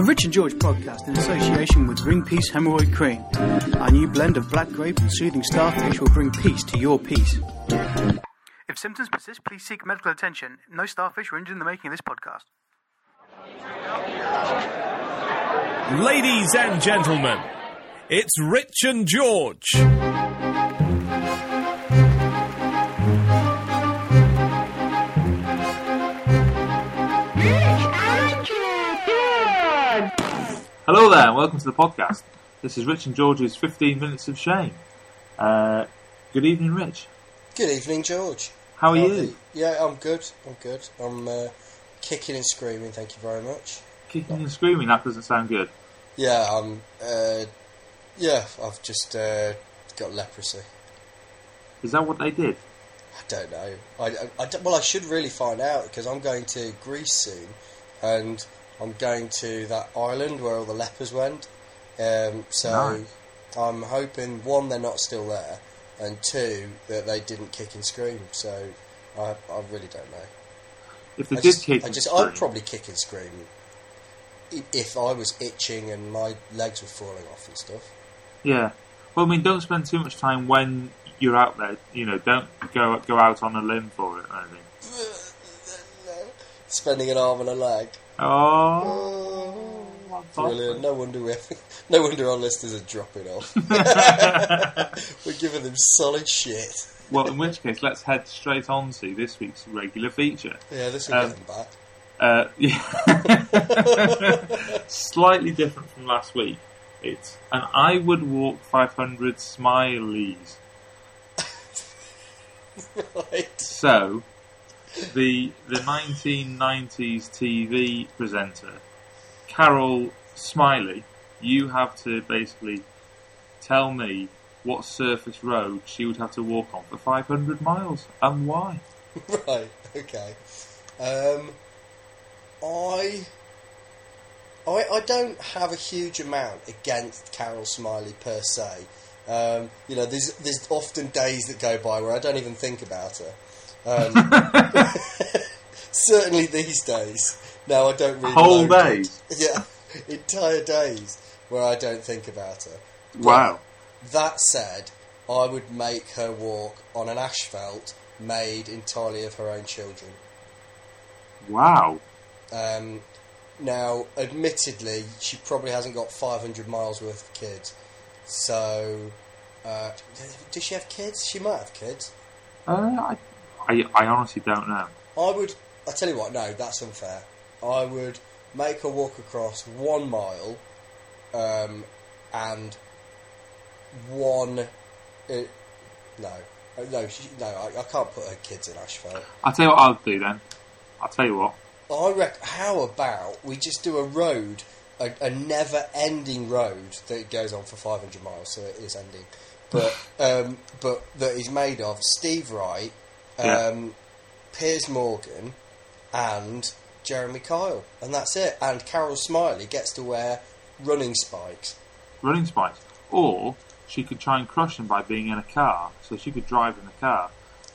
The Rich and George podcast in association with Ring Peace Hemorrhoid Cream. Our new blend of black grape and soothing starfish will bring peace to your peace. If symptoms persist, please seek medical attention. No starfish were injured in the making of this podcast. Ladies and gentlemen, it's Rich and George. Hello there, and welcome to the podcast. This is Rich and George's 15 Minutes of Shame. Uh, good evening, Rich. Good evening, George. How are How you? Yeah, I'm good. I'm good. I'm uh, kicking and screaming. Thank you very much. Kicking and screaming, that doesn't sound good. Yeah, I'm. Uh, yeah, I've just uh, got leprosy. Is that what they did? I don't know. I, I- I well, I should really find out because I'm going to Greece soon, and I'm going to that island where all the lepers went. Um, so Nice. I'm hoping one they're not still there, and two that they didn't kick and scream. So I, I really don't know. If they I did just, kick I and just scream, I'd probably kick and scream if I was itching and my legs were falling off and stuff. yeah. Well, I mean, don't spend too much time when you're out there. You know, don't go go out on a limb for it or anything. Spending an arm and a leg. Oh, Oh, brilliant! No wonder we, no wonder our listeners are dropping off. We're giving them solid shit. Well, in which case, let's head straight on to this week's regular feature. Yeah, this will Um, get back. Uh, yeah. Slightly different from last week. It's an I would walk 500 smileys. Right. So, the the 1990s TV presenter Carol Smillie, you have to basically tell me what surface road she would have to walk on for 500 miles and why. Right. Okay. Um, I, I, I don't have a huge amount against Carol Smillie per se. Um, you know, there's there's often days that go by where I don't even think about her. Um, certainly these days. Now I don't really Whole days? Yeah, entire days where I don't think about her. Wow. That said, I would make her walk on an asphalt made entirely of her own children. Wow. Um, now, admittedly, she probably hasn't got 500 miles worth of kids. So, uh, does she have kids? She might have kids. Uh, I, I, I honestly don't know. I would. I tell you what. No, that's unfair. I would make her walk across one mile, um, and one. Uh, no, Uh, no, she, no. I, I can't put her kids in asphalt. I'll tell you what I'll do then. I'll tell you what. I reckon. How about we just do a road, a, a never-ending road that goes on for 500 miles, so it is ending, but um, but that is made of Steve Wright, um, Yeah. Piers Morgan, and Jeremy Kyle, and that's it. And Carol Smillie gets to wear running spikes. running spikes. Or she could try and crush them by being in a car. So she could drive in the car,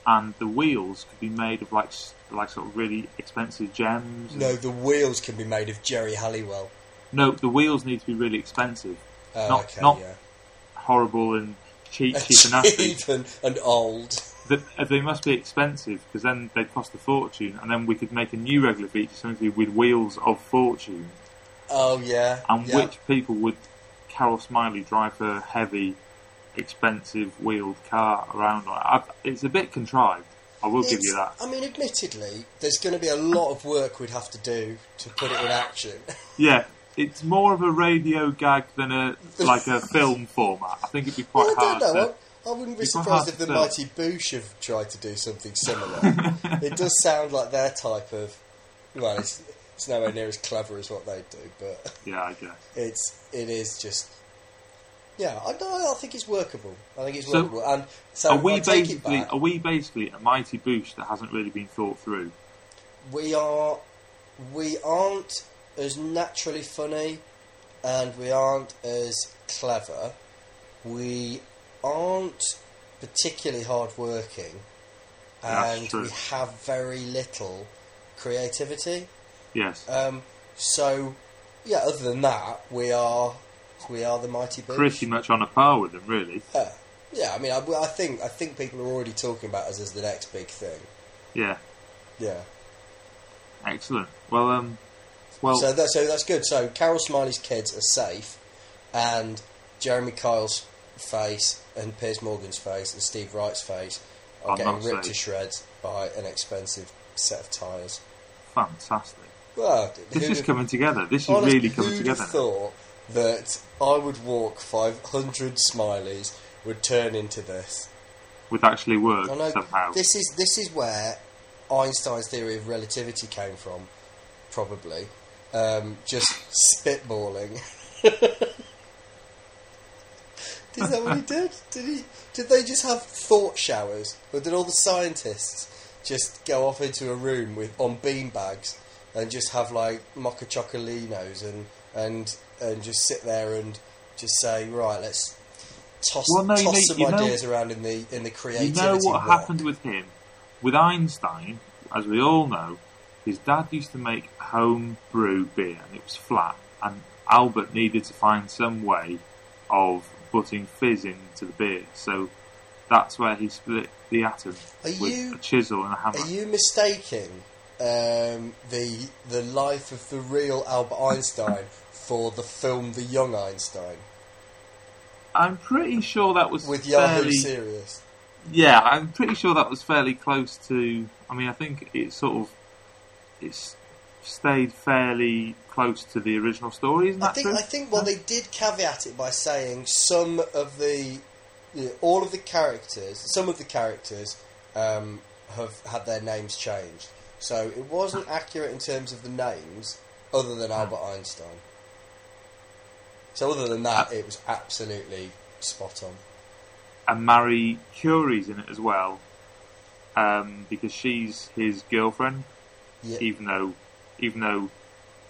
and the wheels could be made of like like sort of really expensive gems. and- No, the wheels can be made of Geri Halliwell. no, the wheels need to be really expensive, Oh, Not- okay, not- yeah. horrible and cheap, cheap and nasty. Cheap and, and old. That they must be expensive because then they'd cost a fortune, and then we could make a new regular feature something with wheels of fortune. Oh yeah. And yeah. which people would Carol Smillie drive her heavy, expensive wheeled car around on? I, it's a bit contrived. I will give you that. I mean, admittedly, there's going to be a lot of work we'd have to do to put it in action. Yeah, it's more of a radio gag than a like a film format. I think it'd be quite well, hard. know. to, I, wouldn't be It's surprised if the fill. Mighty Boosh have tried to do something similar. it does sound like their type of. Well, it's, it's nowhere near as clever as what they do, but yeah, I guess. it's it is just. Yeah, I, don't- I think it's workable. I think it's So, workable, and so are we I take it basically are we basically a mighty Boosh that hasn't really been thought through? we are we aren't as naturally funny and we aren't as clever we aren't particularly hard working and we have very little creativity Yes. um, so yeah, other than that, we are we are the mighty Boosh. Pretty much on a par with them, really. Yeah, yeah. I mean, I, I think I think people are already talking about us as the next big thing. Yeah, Yeah. excellent. Well, um, well, So that, so that's good. So Carol Smillie's kids are safe, and Jeremy Kyle's face and Piers Morgan's face and Steve Wright's face are Are getting ripped to shreds by an expensive set of tyres. fantastic. Well, This is have- coming together. This is honestly, really coming together. thought that I would walk 500 Smileys would turn into this? Would actually work know somehow. this is this is where Einstein's theory of relativity came from, probably. Um, just spitballing. is that what he did? Did he? Did they just have thought showers, or did all the scientists just go off into a room with on bean bags and just have like mocha chocolinos and and and just sit there and just say, right, let's toss Well, no, you toss know- some you know- ideas around in the in the creativity. You know what walk. happened with him? With Einstein, as we all know, his dad used to make home brew beer and it was flat, and Albert needed to find some way of putting fizz into the beer. So that's where he split the atom Are with you- a chisel and a hammer. Are you mistaking um, the the life of the real Albert Einstein for the film The Young Einstein I'm pretty sure that was with Yahoo fairly. Serious? Yeah, I'm pretty sure that was fairly close to. I mean, I think it's sort of it's stayed fairly close to the original story. Isn't I that think true? I think well they did caveat it by saying some of the yeah, all of the characters some of the characters um, have had their names changed. So it wasn't accurate in terms of the names other than Albert Einstein. So other than that it was absolutely spot on. and Marie Curie's in it as well, um, because she's his girlfriend. Yeah. Even though, even though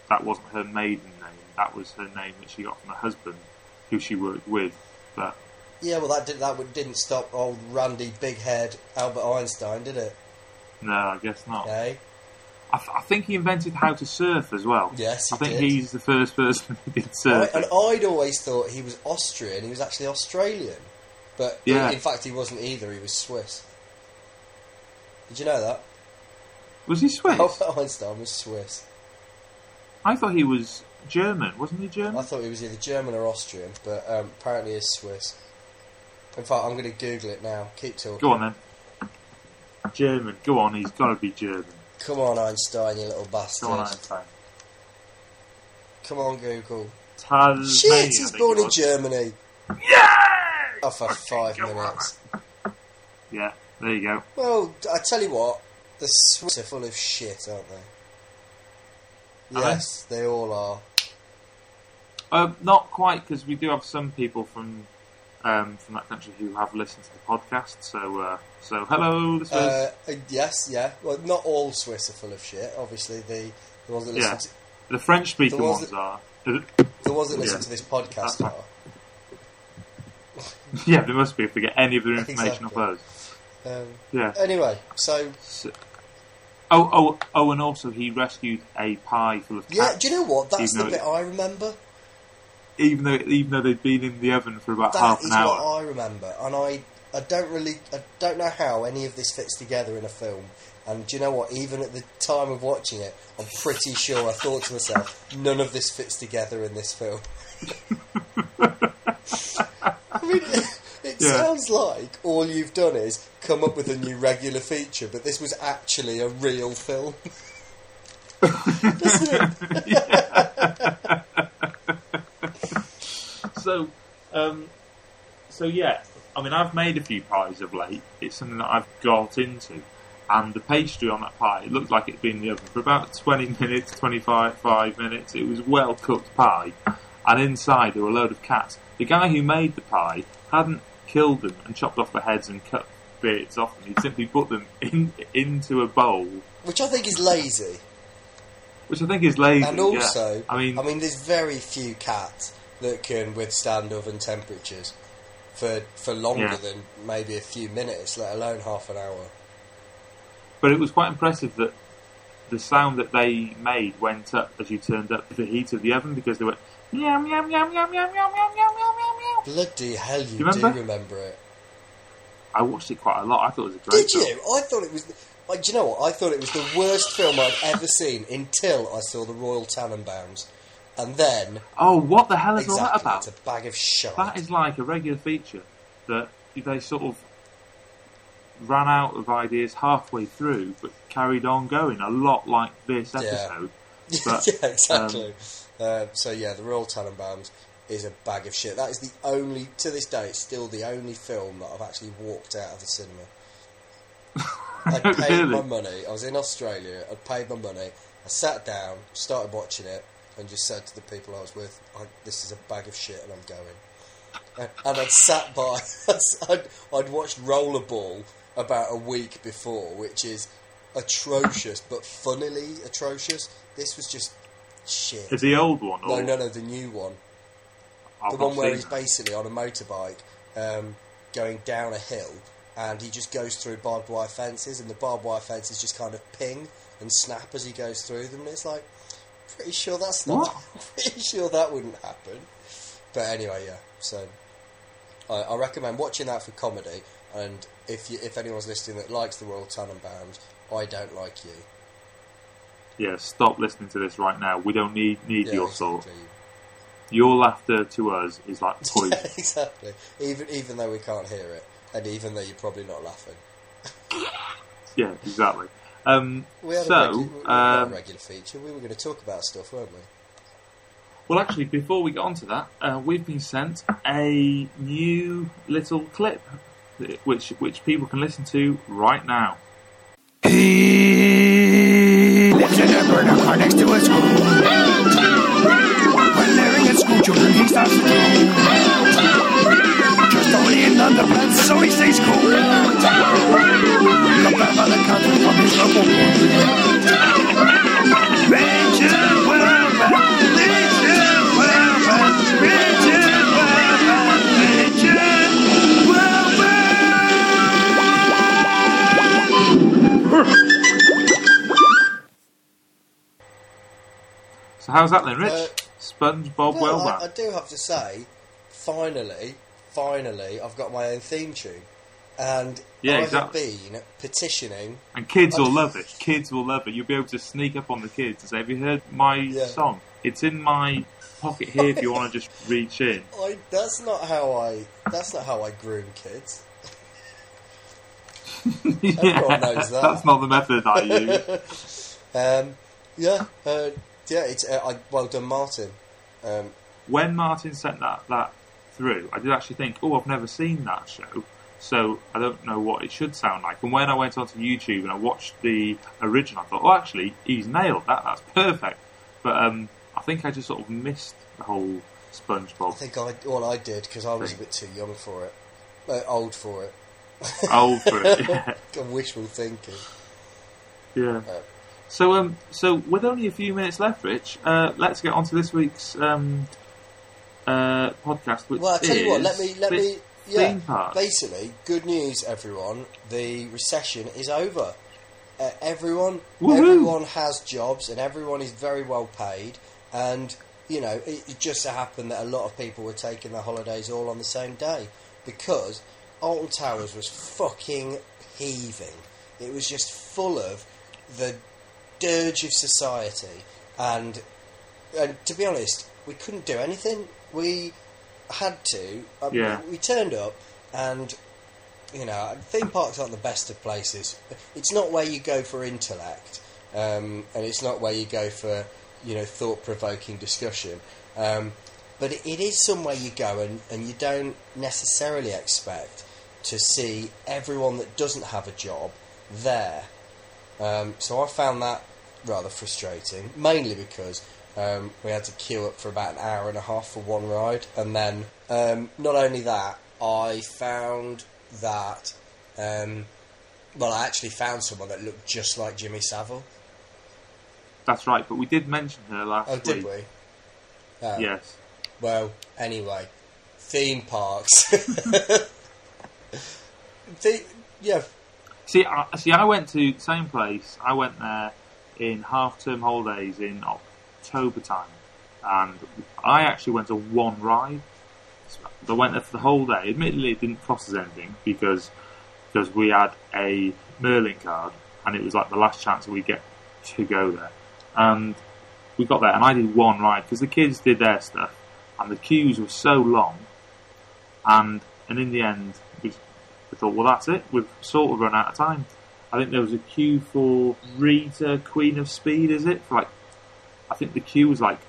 that wasn't her maiden name, that was her name that she got from her husband, who she worked with. But Yeah, well, that did, that didn't stop old Randy Big Head Albert Einstein, did it? no, I guess not. Eh? I, th- I think he invented how to surf as well. Yes, he I think did. he's the first person who did surf. and I'd always thought he was Austrian. He was actually Australian, but Yeah. in fact he wasn't either. He was Swiss. Did you know that? Was he Swiss? Albert Einstein was Swiss. I thought he was German. Wasn't he German? I thought he was either German or Austrian, but um, apparently he's Swiss. In fact, I'm going to Google it now. Keep talking. Go on then. German. Go on. He's got to be German. Come on, Einstein, you little bastard. Go on, Einstein. Come on, Google. Tasmania. Shit, he's born in. Germany. Yay! Oh, for five Go on. minutes. Yeah, there you go. Well, I tell you what, the Swiss are full of shit, aren't they? Yes, they all are. Uh, not quite, because we do have some people from um, from that country who have listened to the podcast. So, uh, so hello, Uh, uh, yes, yeah. Well, not all Swiss are full of shit. Obviously, the the ones that listen Yeah. to the French-speaking ones ones that- are. the ones that listen Yeah. to this podcast are. yeah, there must be if we get any of their information Exactly. off us. Um, Yeah. anyway, so So- oh, oh, oh, and also he rescued a pie full of cats. yeah, do you know what? That's the bit I remember. even though even though they'd been in the oven for about That half an hour. what I remember, and I I don't really I don't know how any of this fits together in a film. And do you know what? Even at the time of watching it, I'm pretty sure I thought to myself, none of this fits together in this film. I mean, it Yeah. sounds like all you've done is come up with a new regular feature, but this was actually a real film. Doesn't it? so, um, so yeah, I mean, I've made a few pies of late. It's something that I've got into, and the pastry on that pie it looked like it'd been in the oven for about twenty minutes, 25 five minutes. It was well cooked pie, and inside there were a load of cats. The guy who made the pie hadn't killed them and chopped off the heads and cut bits off them. He'd simply put them in into a bowl, Which I think is lazy. which I think is lazy. And yeah. also, I mean, I mean, there's very few cats that can withstand oven temperatures for for longer Yeah. than maybe a few minutes, let alone half an hour. But it was quite impressive that the sound that they made went up as you turned up the heat of the oven because they went meow meow meow meow meow meow meow meow meow. Bloody hell, you, You remember? do remember it. I watched it quite a lot. I thought it was a great. Did film. you? I thought it was. Like, do you know what? I thought it was the worst film I'd ever seen until I saw the Royal Tenenbaums, and then Oh, what the hell is all that about? it's a bag of shit. That is like a regular feature that they sort of ran out of ideas halfway through, but carried on going. A lot like this Yeah. episode. But, yeah, exactly. um, uh, so yeah, the Royal Tenenbaums is a bag of shit. That is the only, to this day, it's still the only film that I've actually walked out of the cinema. I paid Really? my money. I was in Australia. I paid my money. I sat down, started watching it, and just said to the people I was with, I, "This is a bag of shit, and I'm going." And- I'd sat by. I'd, I'd watched Rollerball about a week before, which is atrocious, but funnily atrocious. This was just shit. is the old one? No, Or, no, no, the new one. I've the one where seen he's basically on a motorbike um, going down a hill and he just goes through barbed wire fences and the barbed wire fences just kind of ping and snap as he goes through them and it's like pretty sure that's not What? pretty sure that wouldn't happen but anyway yeah so I, I recommend watching that for comedy and if you, if anyone's listening that likes the Royal Tenenbaums I don't like you Yeah, stop listening to this right now. We don't need need yeah, your salt. exactly. Your laughter to us is like poison. Yeah, exactly. Even even though we can't hear it, and even though you're probably not laughing. yeah, exactly. Um, We had a, so, regu- we had a um, regular feature. We were going to talk about stuff, weren't we? well, actually, before we get on to that, uh, we've been sent a new little clip, which which people can listen to right now. He lives in a burner car next to a school children he starts to do. Just don't underpants, so he stays cool. The bad comes from his local So how's that then, Rich? Uh, SpongeBob Well, Wellman. I, I do have to say, finally, finally, I've got my own theme tune. And Yeah, I exactly. been petitioning. And kids will love it. Kids will love it. You'll be able to sneak up on the kids and say, "Have you heard my Yeah. song? It's in my pocket here. if you want to just reach in." I, that's not how I. That's not how I groom kids. yeah, knows that. that's not the method I use. Um, yeah, uh, yeah. It's uh, I, well done, Martin. Um, when Martin sent that that through, I did actually think, "Oh, I've never seen that show." So I don't know what it should sound like. And when I went onto YouTube and I watched the original, I thought, "Oh, actually, he's nailed that. That's perfect." But um, I think I just sort of missed the whole SpongeBob. I think I well I did because I was a bit too young for it, uh, old for it. old for it. Yeah. Wishful thinking. Yeah. Uh, So, um, so with only a few minutes left, Rich, uh, let's get on to this week's um, uh, podcast. Which Well, I tell you what. Let is me let me. Yeah. theme park. Basically, good news, everyone. The recession is over. Uh, everyone, Woohoo! everyone has jobs, and everyone is very well paid. And you know, it, it just so happened that a lot of people were taking their holidays all on the same day because Alton Towers was fucking heaving. It was just full of the dirge of society, and and to be honest, we couldn't do anything. We had to. Um, Yeah. We turned up, and you know, theme parks aren't the best of places. It's not where you go for intellect, um, and it's not where you go for you know thought-provoking discussion. Um, but it, it is somewhere you go, and, and you don't necessarily expect to see everyone that doesn't have a job there. Um, so I found that rather frustrating, mainly because um, we had to queue up for about an hour and a half for one ride, and then um, not only that, I found that um, well, I actually found someone that looked just like Jimmy Savile. That's right, but we did mention her last Oh, did week. we? Oh, Yes. Well, anyway, theme parks. the, yeah, See, I, see, I went to the same place. I went there in half-term holidays in October time, and I actually went on one ride. I went there for the whole day. Admittedly, it didn't cost us anything because because we had a Merlin card, and it was like the last chance we get to go there. And we got there, and I did one ride because the kids did their stuff, and the queues were so long. And and in the end, thought, well, that's it. We've sort of run out of time. I think there was a queue for Rita, Queen of Speed, is it? For like, I think the queue was like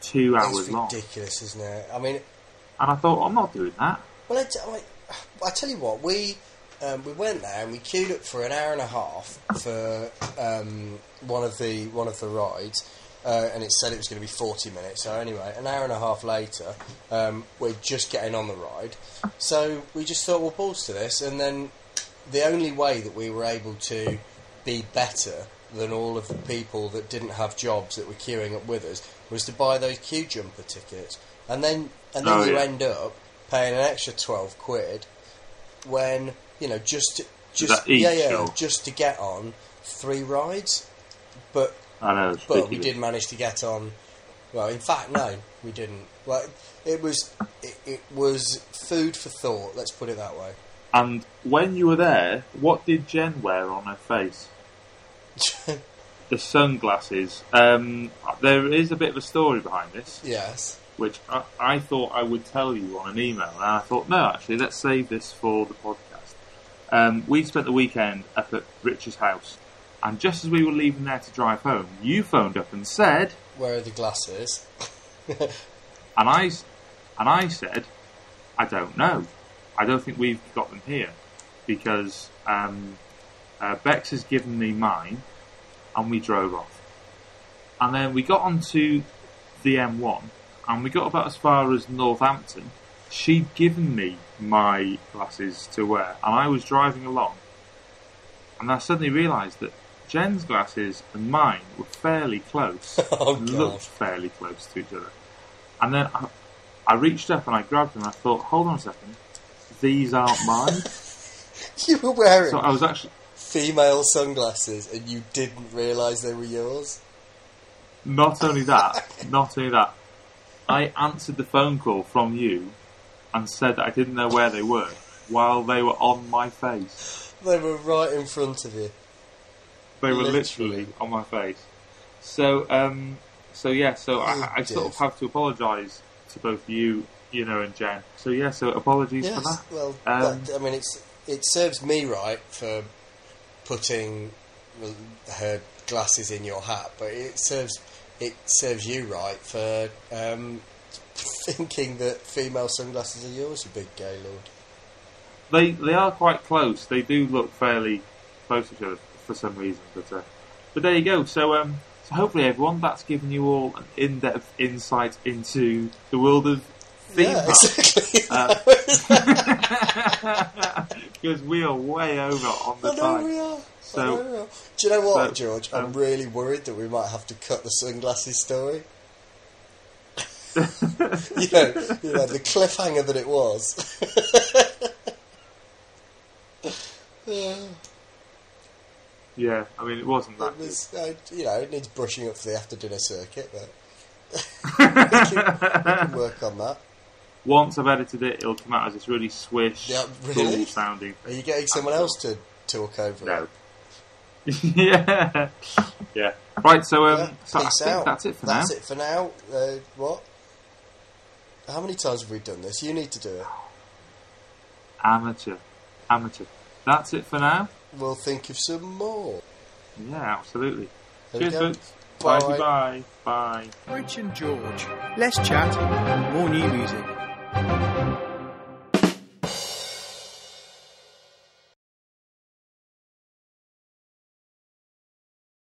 two hours It's long. ridiculous, isn't it? I mean, And I thought, I'm not doing that. Well, I, I, I tell you what, we um, we went there and we queued up for an hour and a half for um, one of the one of the rides, uh, and it said it was going to be forty minutes. So anyway, an hour and a half later, um, we're just getting on the ride. So we just thought, well, balls to this, and then the only way that we were able to be better than all of the people that didn't have jobs that were queuing up with us was to buy those queue jumper tickets, and then and then Oh, you yeah. end up paying an extra twelve quid when you know just just yeah yeah just to get on three rides, but I know. But we did manage to get on. Well, in fact, no, we didn't. Well, it was it, it was food for thought. Let's put it that way. And when you were there, what did Jen wear on her face? The sunglasses. Um, there is a bit of a story behind this, yes. which I, I thought I would tell you on an email, and I thought, no, actually, let's save this for the podcast. Um, we spent the weekend up at Rich's house, and just as we were leaving there to drive home, you phoned up and said, Where are the glasses? and I, and I said, I don't know. I don't think we've got them here because um, uh, Bex has given me mine, and we drove off. And then we got onto the M1, and we got about as far as Northampton. She'd given me my glasses to wear, and I was driving along, and I suddenly realised that Jen's glasses and mine were fairly close, Oh, looked fairly close to each other. And then I, I reached up and I grabbed them, and I thought, hold on a second, these aren't mine. You were wearing so I was actually female sunglasses and you didn't realise they were yours. Not only that, not only that, I answered the phone call from you and said that I didn't know where they were while they were on my face. They were right in front of you. They were Literally. literally, on my face. So, um, so yeah, so Oh, I, I sort of have to apologise to both you, you know, and Jen. So yeah, so apologies for that. Well, Um, that, I mean, it's it serves me right for putting her glasses in your hat, but it serves it serves you right for um, thinking that female sunglasses are yours, you big gay lord. They they are quite close. They do look fairly close to each other for some reason, but uh, but there you go. So um, so hopefully everyone, that's given you all an in-depth insight into the world of theme Yeah, exactly. because we are way over on the I know time. we are. So- know we are. Do you know what, so, George? I'm um, really worried that we might have to cut the sunglasses story. you know, you know the cliffhanger that it was. Yeah, I mean it wasn't that. It was, uh, you know, it needs brushing up for the after dinner circuit, but we, can, we can work on that. Once I've edited it, it'll come out as this really swish, Yeah, really? cool sounding. Are you getting someone else to talk over No. yeah, yeah. Right, so um, Yeah, so I think out. that's it for That's now. it for now. Uh, what? How many times have we done this? You need to do it. Amateur, amateur. That's it for now. We'll think of some more. Yeah, absolutely. Cheers, folks. Bye. Bye, bye, bye. Rich and George. Less chat, more new music.